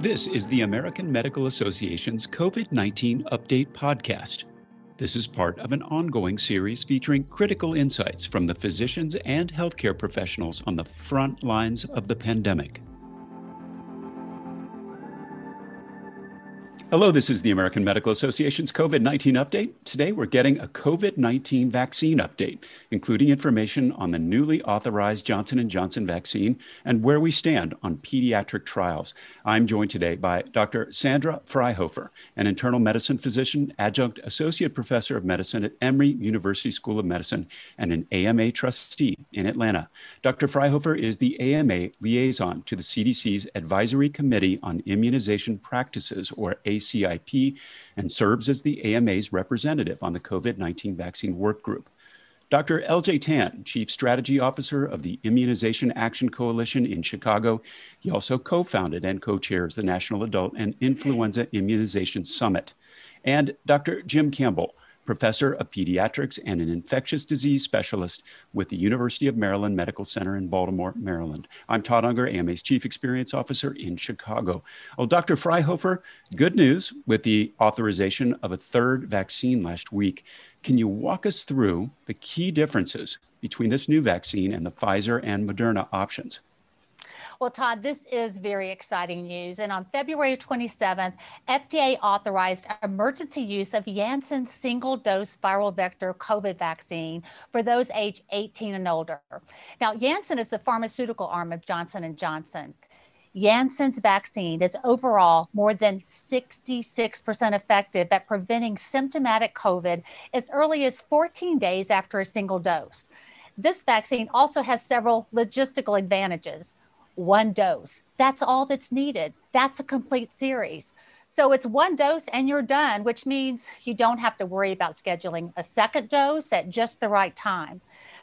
This is the American Medical Association's COVID 19 Update Podcast. This is part of an ongoing series featuring critical insights from the physicians and healthcare professionals on the front lines of the pandemic. Hello, this is the American Medical Association's COVID 19 update. Today we're getting a COVID 19 vaccine update, including information on the newly authorized Johnson & Johnson vaccine and where we stand on pediatric trials. I'm joined today by Dr. Sandra Fryhofer, an internal medicine physician, adjunct associate professor of medicine at Emory University School of Medicine, and an AMA trustee in Atlanta. Dr. Fryhofer is the AMA liaison to the CDC's Advisory Committee on Immunization Practices, or ACIP ACIP and serves as the AMA's representative on the COVID 19 vaccine work group. Dr. LJ Tan, Chief Strategy Officer of the Immunization Action Coalition in Chicago. He also co founded and co chairs the National Adult and Influenza Immunization Summit. And Dr. Jim Campbell, professor of pediatrics and an infectious disease specialist with the University of Maryland Medical Center in Baltimore, Maryland. I'm Todd Unger, AMA's Chief Experience Officer in Chicago. Well, Dr. Fryhofer, good news with the authorization of a third vaccine last week. Can you walk us through the key differences between this new vaccine and the Pfizer and Moderna options? Well, Todd, this is very exciting news. And on February 27th, FDA authorized emergency use of Janssen's single dose viral vector COVID vaccine for those age 18 and older. Now, Janssen is the pharmaceutical arm of Johnson & Johnson. Janssen's vaccine is overall more than 66% effective at preventing symptomatic COVID as early as 14 days after a single dose. This vaccine also has several logistical advantages one dose. That's all that's needed. That's a complete series. So it's one dose and you're done, which means you don't have to worry about scheduling a second dose at just the right time.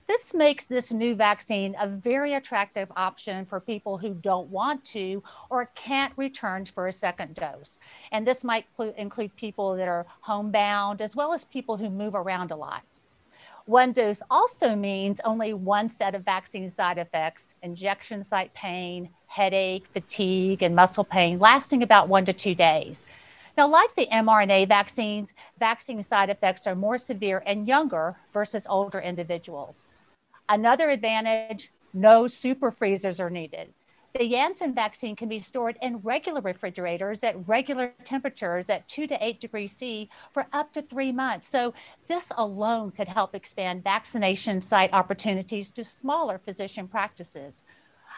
This makes this new vaccine a very attractive option for people who don't want to or can't return for a second dose. And this might include people that are homebound as well as people who move around a lot. One dose also means only one set of vaccine side effects injection site pain, headache, fatigue, and muscle pain lasting about one to two days. Now, like the mRNA vaccines, vaccine side effects are more severe and younger versus older individuals. Another advantage no super freezers are needed. The Janssen vaccine can be stored in regular refrigerators at regular temperatures at 2 to 8 degrees C for up to three months. So, this alone could help expand vaccination site opportunities to smaller physician practices.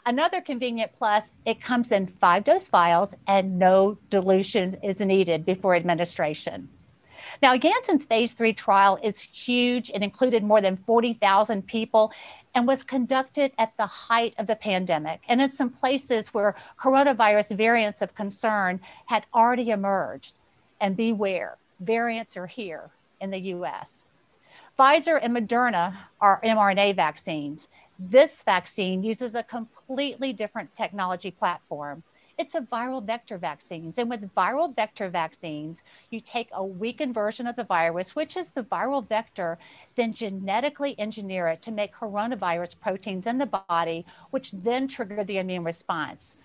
Another convenient plus, it comes in five dose vials and no dilution is needed before administration. Now, Janssen's phase three trial is huge. It included more than 40,000 people and was conducted at the height of the pandemic and in some places where coronavirus variants of concern had already emerged. And beware, variants are here in the US. Pfizer and Moderna are mRNA vaccines. This vaccine uses a completely different technology platform. It's a viral vector vaccines. And with viral vector vaccines, you take a weakened version of the virus, which is the viral vector, then genetically engineer it to make coronavirus proteins in the body, which then trigger the immune response.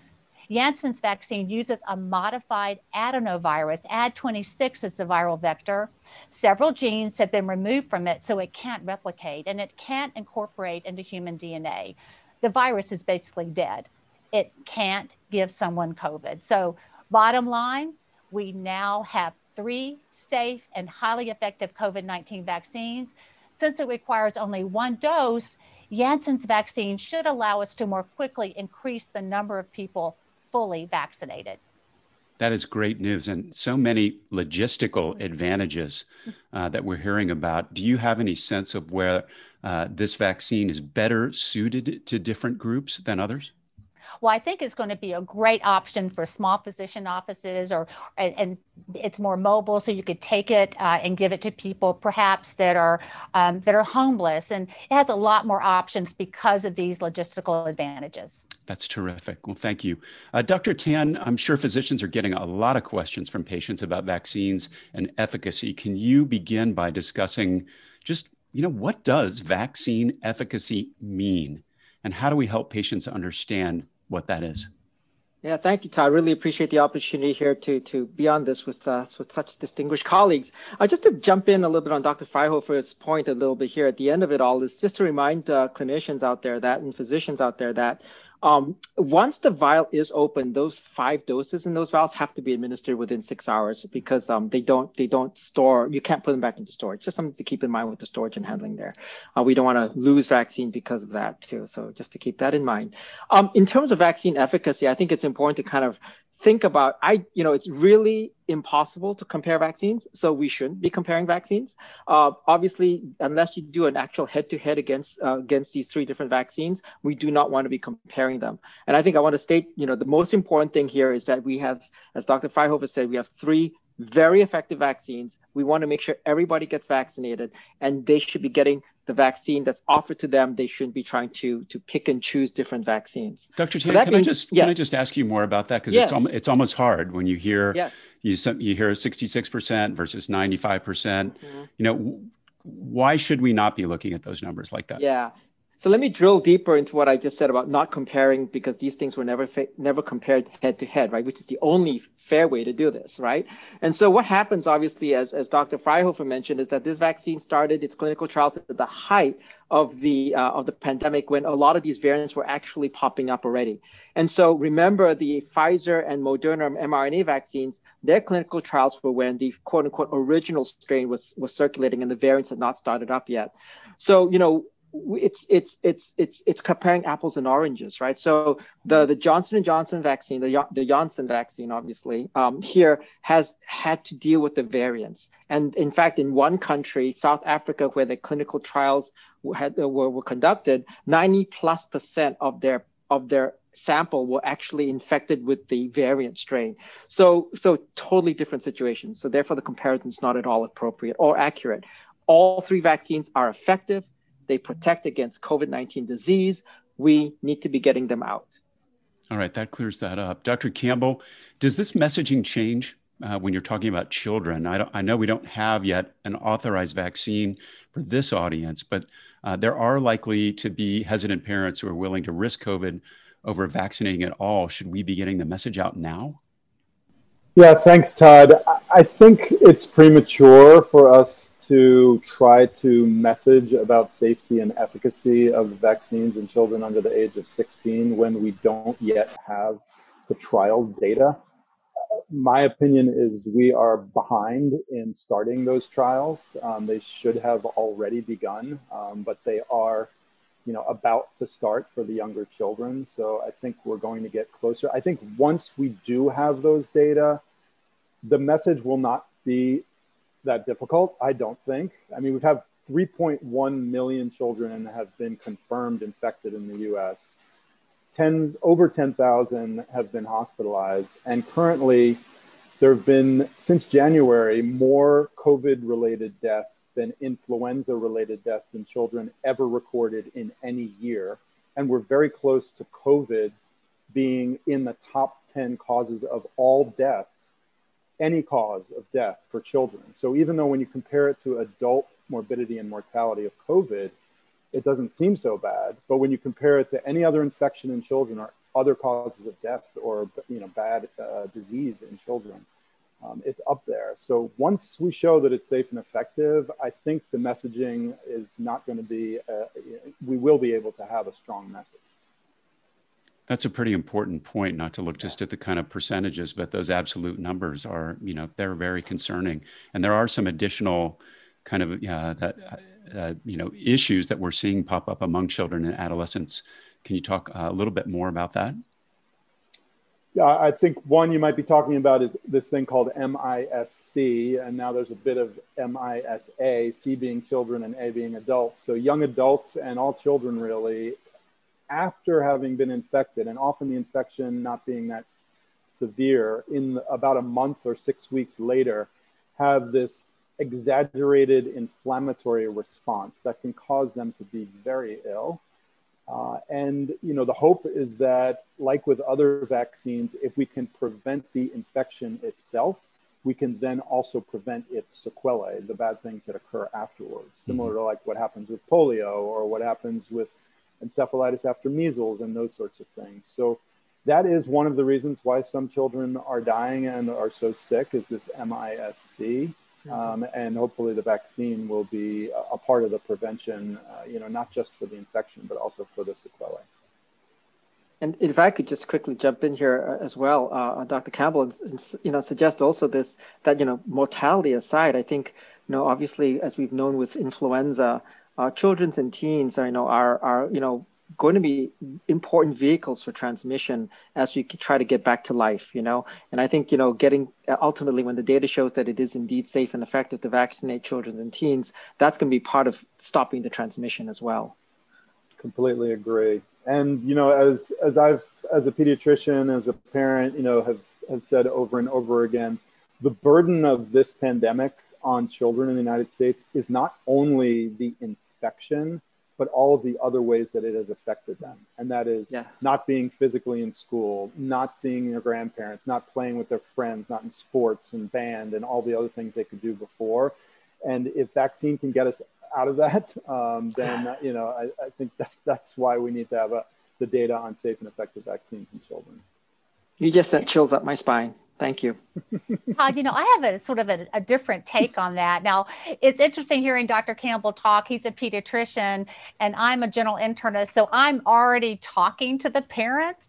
Janssen's vaccine uses a modified adenovirus. Ad26 is the viral vector. Several genes have been removed from it, so it can't replicate and it can't incorporate into human DNA. The virus is basically dead it can't give someone COVID. So, bottom line, we now have three safe and highly effective COVID 19 vaccines. Since it requires only one dose, Janssen's vaccine should allow us to more quickly increase the number of people fully vaccinated. That is great news, and so many logistical advantages uh, that we're hearing about. Do you have any sense of where uh, this vaccine is better suited to different groups than others? Well, I think it's going to be a great option for small physician offices, or and, and it's more mobile, so you could take it uh, and give it to people perhaps that are um, that are homeless, and it has a lot more options because of these logistical advantages. That's terrific. Well, thank you. Uh, Dr. Tan, I'm sure physicians are getting a lot of questions from patients about vaccines and efficacy. Can you begin by discussing just, you know, what does vaccine efficacy mean? And how do we help patients understand what that is? Yeah, thank you, Todd. I really appreciate the opportunity here to to be on this with uh, with such distinguished colleagues. Uh, just to jump in a little bit on Dr. Fryhofer's point a little bit here at the end of it all is just to remind uh, clinicians out there that and physicians out there that um, once the vial is open, those five doses in those vials have to be administered within six hours because um, they don't they don't store. You can't put them back into storage. Just something to keep in mind with the storage and handling there. Uh, we don't want to lose vaccine because of that too. So just to keep that in mind. Um, in terms of vaccine efficacy, I think it's important to kind of think about i you know it's really impossible to compare vaccines so we shouldn't be comparing vaccines. Uh, obviously unless you do an actual head-to-head against uh, against these three different vaccines we do not want to be comparing them. And i think i want to state you know the most important thing here is that we have as dr fryhofer said we have three very effective vaccines. We want to make sure everybody gets vaccinated, and they should be getting the vaccine that's offered to them. They shouldn't be trying to to pick and choose different vaccines. Dr. Tan, so can means, I just yes. can I just ask you more about that because yes. it's it's almost hard when you hear yes. you you hear 66% versus 95%. percent mm hmm You know, why should we not be looking at those numbers like that? Yeah. So let me drill deeper into what I just said about not comparing because these things were never fa- never compared head to head, right? Which is the only fair way to do this, right? And so what happens, obviously, as, as Dr. Fryhofer mentioned, is that this vaccine started its clinical trials at the height of the uh, of the pandemic when a lot of these variants were actually popping up already. And so remember the Pfizer and Moderna mRNA vaccines, their clinical trials were when the quote unquote original strain was was circulating and the variants had not started up yet. So you know it's it's it's it's it's comparing apples and oranges, right? So the the Johnson and Johnson vaccine, the the Janssen vaccine, obviously um, here has had to deal with the variants, and in fact, in one country, South Africa, where the clinical trials had were, were conducted, ninety plus percent of their of their sample were actually infected with the variant strain. So so totally different situations. So therefore, the comparison is not at all appropriate or accurate. All three vaccines are effective they protect against COVID 19 disease. We need to be getting them out. All right, that clears that up. Dr. Campbell, does this messaging change uh, when you're talking about children? I, I, know we don't have yet an authorized vaccine for this audience, but uh, there are likely to be hesitant parents who are willing to risk COVID over vaccinating at all. Should we be getting the message out now? Yeah, thanks, Todd. I think it's premature for us to try to message about safety and efficacy of vaccines in children under the age of 16 when we don't yet have the trial data. My opinion is we are behind in starting those trials. Um, they should have already begun, um, but they are, you know, about to start for the younger children. So I think we're going to get closer. I think once we do have those data, the message will not be that difficult, I don't think. I mean, we've had 3.1 million children have been confirmed infected in the US. Tens, over 10,000 have been hospitalized. And currently, there have been, since January, more COVID related deaths than influenza related deaths in children ever recorded in any year. And we're very close to COVID being in the top 10 causes of all deaths any cause of death for children. So even though when you compare it to adult morbidity and mortality of COVID, it doesn't seem so bad. But when you compare it to any other infection in children or other causes of death or you know bad uh, disease in children, um, it's up there. So once we show that it's safe and effective, I think the messaging is not going to be. Uh, we will be able to have a strong message. That's a pretty important point, not to look just at the kind of percentages, but those absolute numbers are, you know, they're very concerning. And there are some additional kind of uh, that, uh, you know, issues that we're seeing pop up among children and adolescents. Can you talk uh, a little bit more about that? Yeah, I think one you might be talking about is this thing called MISC, and now there's a bit of MISA, C being children and A being adults. So young adults and all children really after having been infected, and often the infection not being that severe, in about a month or six weeks later, have this exaggerated inflammatory response that can cause them to be very ill. Uh, and you know the hope is that, like with other vaccines, if we can prevent the infection itself, we can then also prevent its sequelae, the bad things that occur afterwards, similar mm-hmm. to like what happens with polio or what happens with encephalitis after measles and those sorts of things. So that is one of the reasons why some children are dying and are so sick is this MIS-C. Mm-hmm. Um, and hopefully the vaccine will be a, a part of the prevention, uh, you know, not just for the infection, but also for the sequelae. And if I could just quickly jump in here uh, as well, uh, Dr. Campbell, and, and, you know, suggest also this that you know, mortality aside, I think you know, obviously, as we've known with influenza, uh, children and teens are you know are are you know going to be important vehicles for transmission as we try to get back to life, you know. And I think, you know, getting ultimately when the data shows that it is indeed safe and effective to vaccinate children and teens, that's going to be part of stopping the transmission as well. Completely agree. And you know, as as I've as a pediatrician, as a parent, you know, have have said over and over again, the burden of this pandemic on children in the United States is not only the infection but all of the other ways that it has affected them. And that is yeah. not being physically in school, not seeing their grandparents, not playing with their friends, not in sports and band and all the other things they could do before. And if vaccine can get us out of that, um, then, you know, I, I, think that that's why we need to have a, the data on safe and effective vaccines in children. You just sent chills up my spine. Thank you. Todd, you know, I have a sort of a, a, different take on that. Now, it's interesting hearing Dr. Campbell talk. He's a pediatrician and I'm a general internist. So I'm already talking to the parents.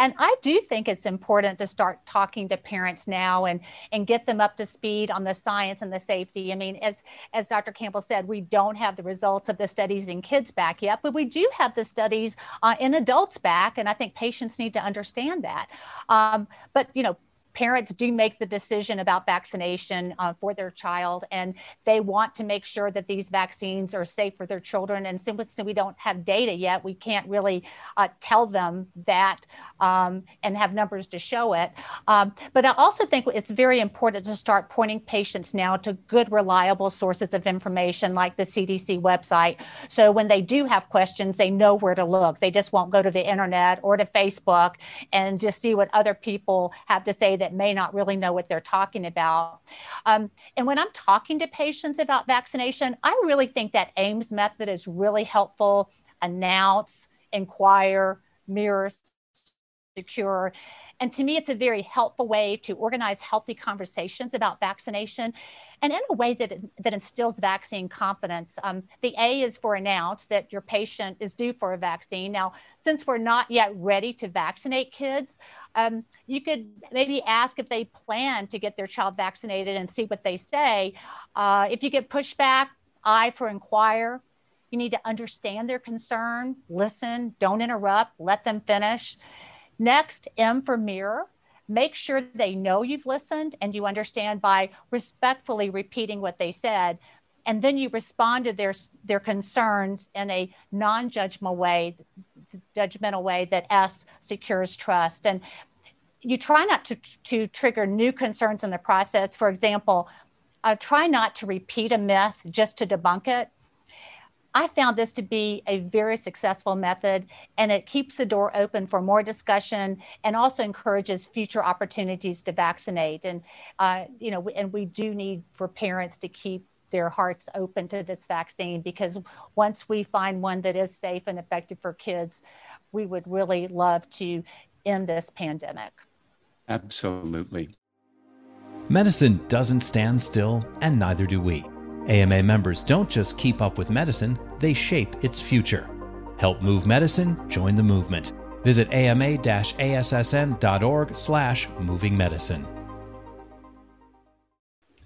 And I do think it's important to start talking to parents now and, and get them up to speed on the science and the safety. I mean, as, as Dr. Campbell said, we don't have the results of the studies in kids back yet, but we do have the studies uh, in adults back. And I think patients need to understand that. Um, but, you know, parents do make the decision about vaccination uh, for their child and they want to make sure that these vaccines are safe for their children. And since we don't have data yet we can't really uh, tell them that um, and have numbers to show it. Um, but i also think it's very important to start pointing patients now to good reliable sources of information like the cdc website. So when they do have questions they know where to look. They just won't go to the internet or to facebook and just see what other people have to say that may not really know what they're talking about. Um, and when I'm talking to patients about vaccination, I really think that AIMS method is really helpful. Announce, inquire, mirror, secure. And to me, it's a very helpful way to organize healthy conversations about vaccination and in a way that, that instills vaccine confidence. Um, the A is for announce that your patient is due for a vaccine. Now, since we're not yet ready to vaccinate kids, um, you could maybe ask if they plan to get their child vaccinated and see what they say. Uh, if you get pushback, I for inquire. You need to understand their concern, listen, don't interrupt, let them finish. Next, M for mirror. Make sure they know you've listened and you understand by respectfully repeating what they said. And then you respond to their, their concerns in a non judgmental way judgmental way that S secures trust. And you try not to, to trigger new concerns in the process. For example, uh, try not to repeat a myth just to debunk it. I found this to be a very successful method and it keeps the door open for more discussion and also encourages future opportunities to vaccinate. And, uh, you know, and we do need for parents to keep their hearts open to this vaccine because once we find one that is safe and effective for kids, we would really love to end this pandemic. Absolutely. Medicine doesn't stand still, and neither do we. AMA members don't just keep up with medicine, they shape its future. Help move medicine, join the movement. Visit ama-assn.org slash moving medicine.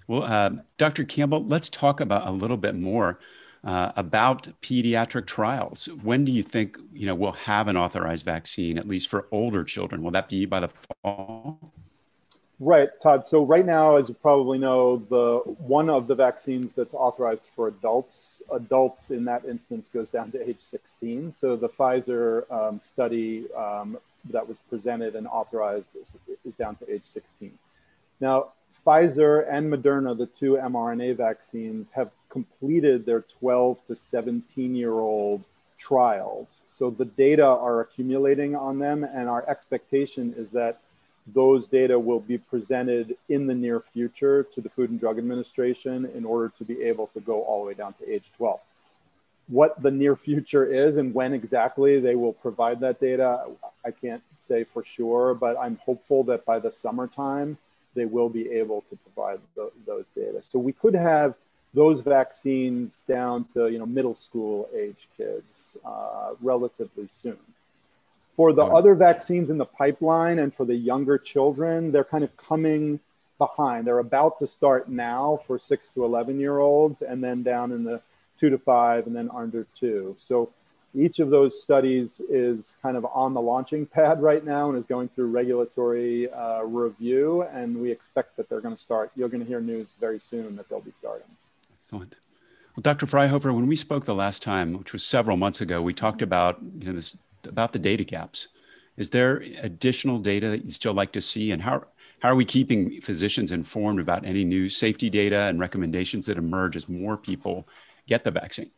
Well, uh, Dr. Campbell, let's talk about a little bit more uh, about pediatric trials. When do you think you know we'll have an authorized vaccine, at least for older children? Will that be by the fall? Right, Todd. So right now, as you probably know, the one of the vaccines that's authorized for adults, adults in that instance goes down to age 16. So the Pfizer um, study um, that was presented and authorized is, is down to age 16. Now, Pfizer and Moderna, the two mRNA vaccines, have completed their 12 to 17 year old trials. So the data are accumulating on them, and our expectation is that those data will be presented in the near future to the Food and Drug Administration in order to be able to go all the way down to age 12. what the near future is and when exactly they will provide that data, I can't say for sure, but I'm hopeful that by the summertime, they will be able to provide the, those data. So we could have those vaccines down to you know middle school age kids uh, relatively soon. For the other vaccines in the pipeline and for the younger children, they're kind of coming behind. They're about to start now for six to 11 year olds and then down in the two to five and then under two. So each of those studies is kind of on the launching pad right now and is going through regulatory uh, review. And we expect that they're going to start, you're going to hear news very soon that they'll be starting. Excellent. Well, Dr. Fryhofer, when we spoke the last time, which was several months ago, we talked about you know this about the data gaps. Is there additional data that you still like to see, and how how are we keeping physicians informed about any new safety data and recommendations that emerge as more people get the vaccine?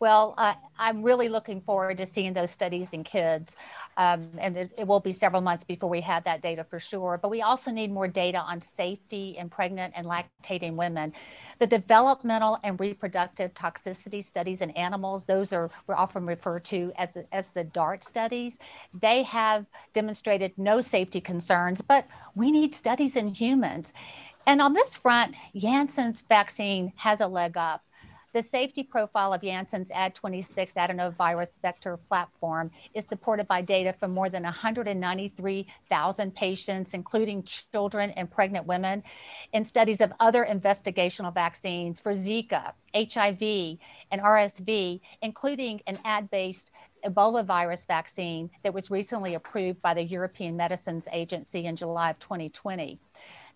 Well, uh, I'm really looking forward to seeing those studies in kids. Um, and it, it, will be several months before we have that data for sure. But we also need more data on safety in pregnant and lactating women. The developmental and reproductive toxicity studies in animals, those are we're often referred to as the, as the DART studies. They have demonstrated no safety concerns, but we need studies in humans. And on this front, Janssen's vaccine has a leg up. The safety profile of Janssen's Ad26 adenovirus vector platform is supported by data from more than 193,000 patients, including children and pregnant women, in studies of other investigational vaccines for Zika, HIV, and RSV, including an ad based Ebola virus vaccine that was recently approved by the European Medicines Agency in July of 2020.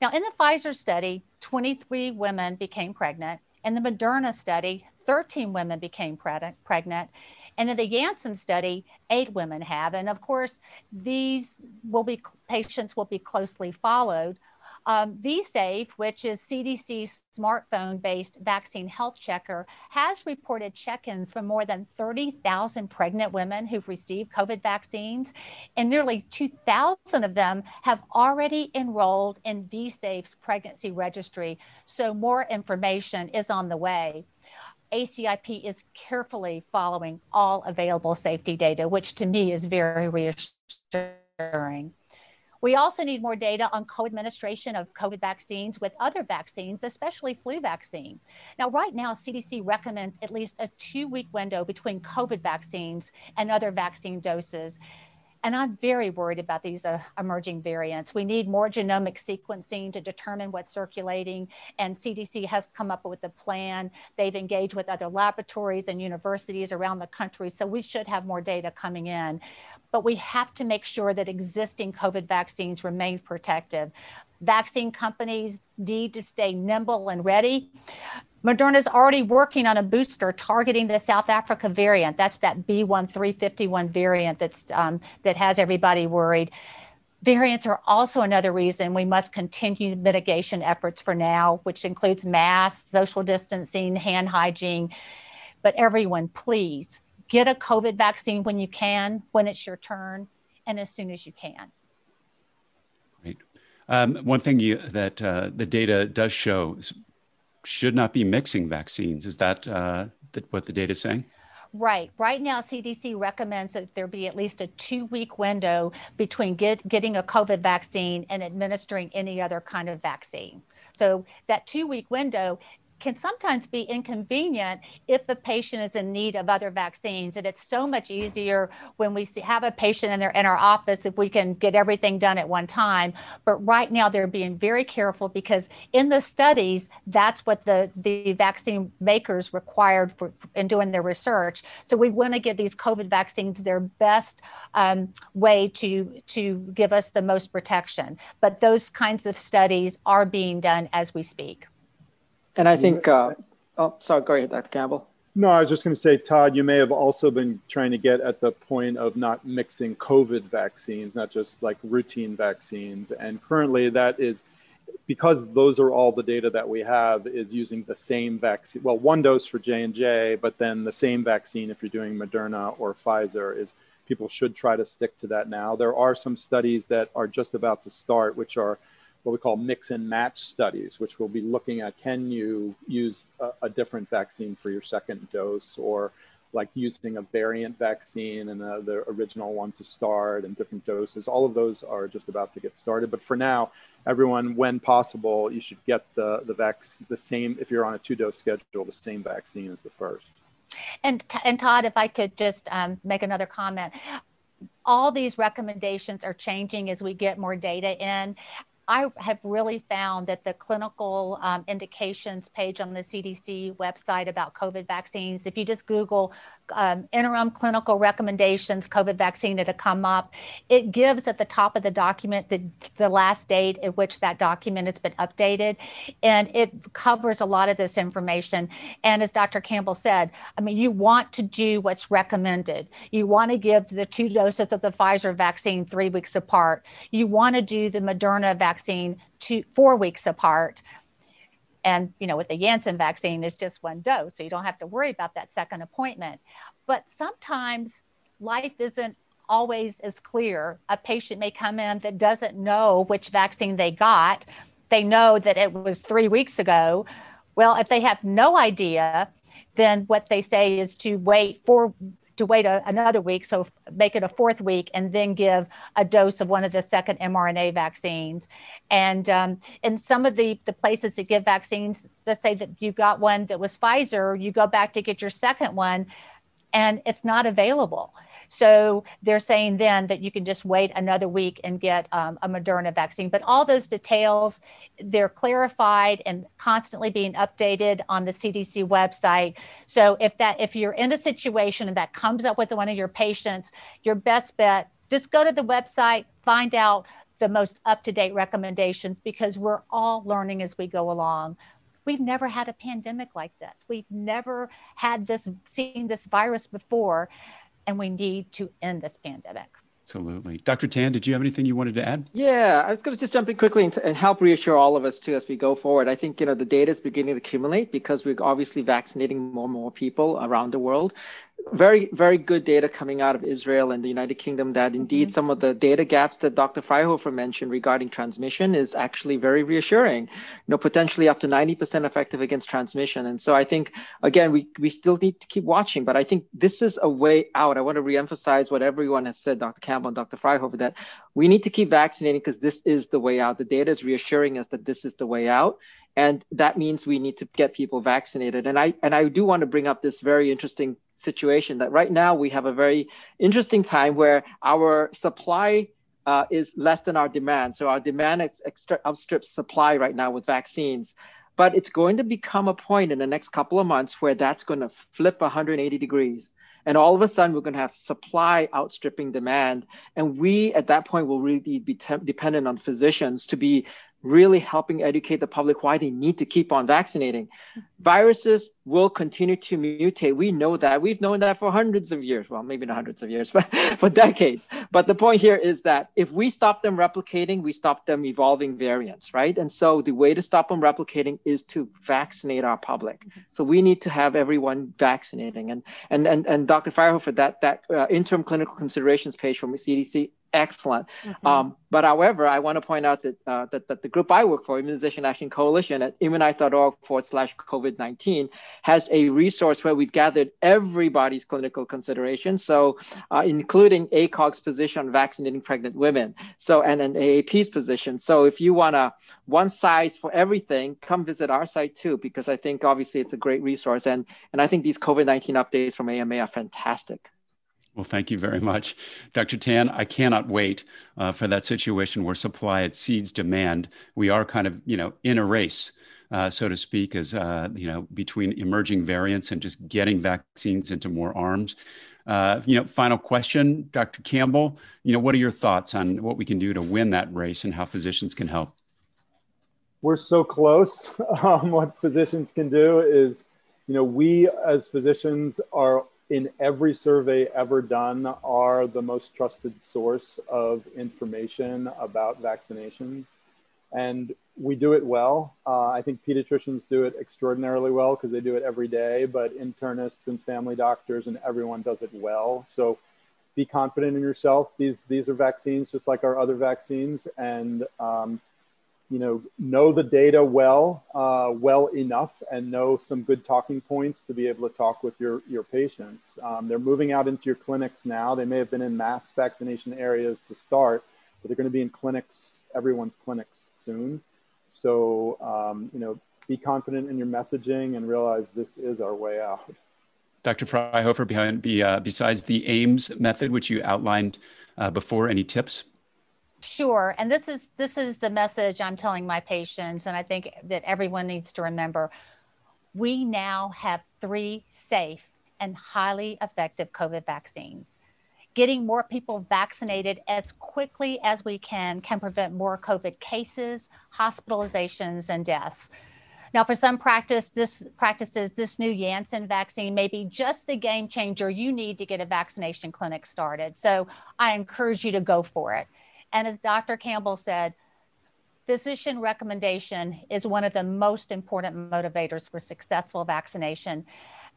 Now, in the Pfizer study, 23 women became pregnant in the Moderna study, 13 women became pregnant. And in the Janssen study, eight women have. And of course, these will be patients will be closely followed um, VSafe, which is CDC's smartphone based vaccine health checker, has reported check ins from more than 30,000 pregnant women who've received COVID vaccines, and nearly 2,000 of them have already enrolled in VSafe's pregnancy registry. So more information is on the way. ACIP is carefully following all available safety data, which to me is very reassuring. We also need more data on co-administration of COVID vaccines with other vaccines, especially flu vaccine. Now, right now, CDC recommends at least a two-week window between COVID vaccines and other vaccine doses. And I'm very worried about these uh, emerging variants. We need more genomic sequencing to determine what's circulating. And CDC has come up with a plan. They've engaged with other laboratories and universities around the country. So we should have more data coming in but we have to make sure that existing COVID vaccines remain protective. Vaccine companies need to stay nimble and ready. Moderna is already working on a booster targeting the South Africa variant. That's that B1351 variant that's um, that has everybody worried. Variants are also another reason we must continue mitigation efforts for now, which includes masks, social distancing, hand hygiene. But everyone, please get a COVID vaccine when you can, when it's your turn, and as soon as you can. Great. Um, one thing you, that uh, the data does show is should not be mixing vaccines. Is that uh, what the data is saying? Right. Right now, CDC recommends that there be at least a two week window between get, getting a COVID vaccine and administering any other kind of vaccine. So that two week window can sometimes be inconvenient if the patient is in need of other vaccines. And it's so much easier when we have a patient and they're in our office if we can get everything done at one time. But right now, they're being very careful because in the studies, that's what the, the vaccine makers required for in doing their research. So we want to give these COVID vaccines their best um, way to, to give us the most protection. But those kinds of studies are being done as we speak. And I think, uh, oh, sorry, go ahead, Dr. Campbell. No, I was just going to say, Todd, you may have also been trying to get at the point of not mixing COVID vaccines, not just like routine vaccines. And currently, that is because those are all the data that we have is using the same vaccine. Well, one dose for J and J, but then the same vaccine if you're doing Moderna or Pfizer is. People should try to stick to that now. There are some studies that are just about to start, which are what we call mix and match studies, which will be looking at can you use a, a different vaccine for your second dose or like using a variant vaccine and uh, the original one to start and different doses. All of those are just about to get started. But for now, everyone, when possible, you should get the the vaccine the same if you're on a two dose schedule, the same vaccine as the first. And and Todd, if I could just um, make another comment. All these recommendations are changing as we get more data in. I have really found that the clinical um, indications page on the CDC website about COVID vaccines, if you just Google um, interim clinical recommendations, COVID vaccine, it'll come up. It gives at the top of the document the, the last date at which that document has been updated. And it covers a lot of this information. And as Dr. Campbell said, I mean, you want to do what's recommended. You want to give the two doses of the Pfizer vaccine three weeks apart. You want to do the Moderna vaccine vaccine two, four weeks apart. And, you know, with the Janssen vaccine, it's just one dose. So you don't have to worry about that second appointment. But sometimes life isn't always as clear. A patient may come in that doesn't know which vaccine they got. They know that it was three weeks ago. Well, if they have no idea, then what they say is to wait four to wait a, another week, so make it a fourth week, and then give a dose of one of the second mRNA vaccines. And um, in some of the, the places that give vaccines, let's say that you got one that was Pfizer, you go back to get your second one, and it's not available. So they're saying then that you can just wait another week and get um, a Moderna vaccine. But all those details, they're clarified and constantly being updated on the CDC website. So if that if you're in a situation and that comes up with one of your patients, your best bet just go to the website, find out the most up-to-date recommendations because we're all learning as we go along we've never had a pandemic like this. We've never had this, seen this virus before and we need to end this pandemic. Absolutely. Dr. Tan, did you have anything you wanted to add? Yeah, I was going to just jump in quickly and, and, help reassure all of us too as we go forward. I think, you know, the data is beginning to accumulate because we're obviously vaccinating more and more people around the world very, very good data coming out of Israel and the United Kingdom that indeed mm-hmm. some of the data gaps that Dr. Fryhofer mentioned regarding transmission is actually very reassuring. You know, potentially up to 90% effective against transmission. And so I think, again, we, we still need to keep watching, but I think this is a way out. I want to reemphasize what everyone has said, Dr. Campbell and Dr. Fryhofer, that we need to keep vaccinating because this is the way out. The data is reassuring us that this is the way out and that means we need to get people vaccinated and i and i do want to bring up this very interesting situation that right now we have a very interesting time where our supply uh, is less than our demand. So our demand outstrips supply right now with vaccines. But it's going to become a point in the next couple of months where that's going to flip 180 degrees. And all of a sudden we're going to have supply outstripping demand. And we at that point will really be te- dependent on physicians to be really helping educate the public why they need to keep on vaccinating. Viruses will continue to mutate. We know that. We've known that for hundreds of years. Well, maybe not hundreds of years, but for decades. But the point here is that if we stop them replicating, we stop them evolving variants, right? And so the way to stop them replicating is to vaccinate our public. So we need to have everyone vaccinating. And and and, and Dr. Fryhofer, that that uh, interim clinical considerations page from the CDC excellent. Mm-hmm. Um, but however, I want to point out that, uh, that, that the group I work for, Immunization Action Coalition at immunize.org forward slash COVID 19, has a resource where we've gathered everybody's clinical considerations. So, uh, including ACOG's position on vaccinating pregnant women. So, and an AAP's position. So, if you want to one size for everything, come visit our site too, because I think obviously it's a great resource. And, and I think these COVID 19 updates from AMA are fantastic. Well, thank you very much. Dr. Tan, I cannot wait uh, for that situation where supply exceeds demand. We are kind of, you know, in a race, uh, so to speak, as, uh, you know, between emerging variants and just getting vaccines into more arms. Uh, you know, final question, Dr. Campbell, you know, what are your thoughts on what we can do to win that race and how physicians can help? We're so close. Um, what physicians can do is, you know, we as physicians are in every survey ever done are the most trusted source of information about vaccinations. And we do it well. Uh, I think pediatricians do it extraordinarily well because they do it every day, but internists and family doctors and everyone does it well. So be confident in yourself. These, these are vaccines just like our other vaccines. And um, you know, know the data well, uh, well enough, and know some good talking points to be able to talk with your your patients. Um, they're moving out into your clinics now. They may have been in mass vaccination areas to start, but they're going to be in clinics, everyone's clinics soon. So, um, you know, be confident in your messaging and realize this is our way out. Dr. Fryhofer, behind, be, uh, besides the AIMS method, which you outlined uh, before, any tips? Sure, and this is this is the message I'm telling my patients, and I think that everyone needs to remember. We now have three safe and highly effective COVID vaccines. Getting more people vaccinated as quickly as we can can prevent more COVID cases, hospitalizations, and deaths. Now, for some practice, this practices, this new Janssen vaccine may be just the game changer you need to get a vaccination clinic started. So I encourage you to go for it. And as Dr. Campbell said, physician recommendation is one of the most important motivators for successful vaccination.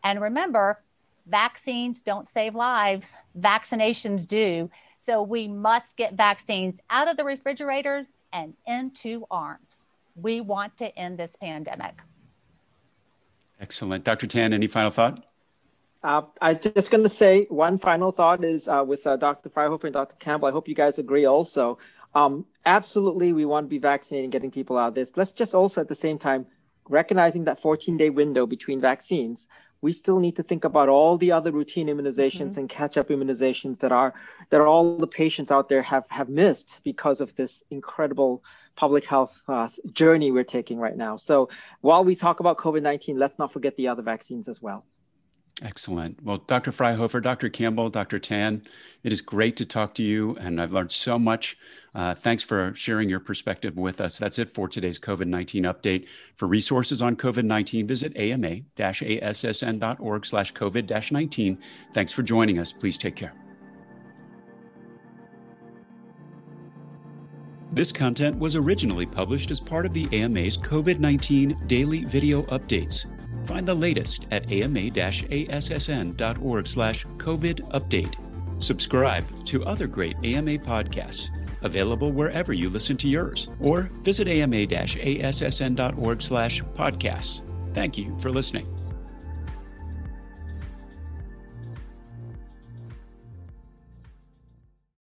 And remember, vaccines don't save lives, vaccinations do. So we must get vaccines out of the refrigerators and into arms. We want to end this pandemic. Excellent. Dr. Tan, any final thought? Uh, I'm just going to say one final thought is uh, with uh, Dr. Fryhofer and Dr. Campbell. I hope you guys agree also. Um, absolutely, we want to be vaccinating, getting people out of this. Let's just also at the same time recognizing that 14 day window between vaccines we still need to think about all the other routine immunizations mm-hmm. and catch-up immunizations that are that are all the patients out there have have missed because of this incredible public health uh, journey we're taking right now. So while we talk about COVID-19, let's not forget the other vaccines as well. Excellent. Well, Dr. Fryhofer, Dr. Campbell, Dr. Tan, it is great to talk to you, and I've learned so much. Uh, thanks for sharing your perspective with us. That's it for today's COVID 19 update. For resources on COVID 19, visit ama assn.org slash COVID 19. Thanks for joining us. Please take care. This content was originally published as part of the AMA's COVID 19 daily video updates. Find the latest at ama-assn.org slash COVID update. Subscribe to other great AMA podcasts available wherever you listen to yours, or visit ama-assn.org slash podcasts. Thank you for listening.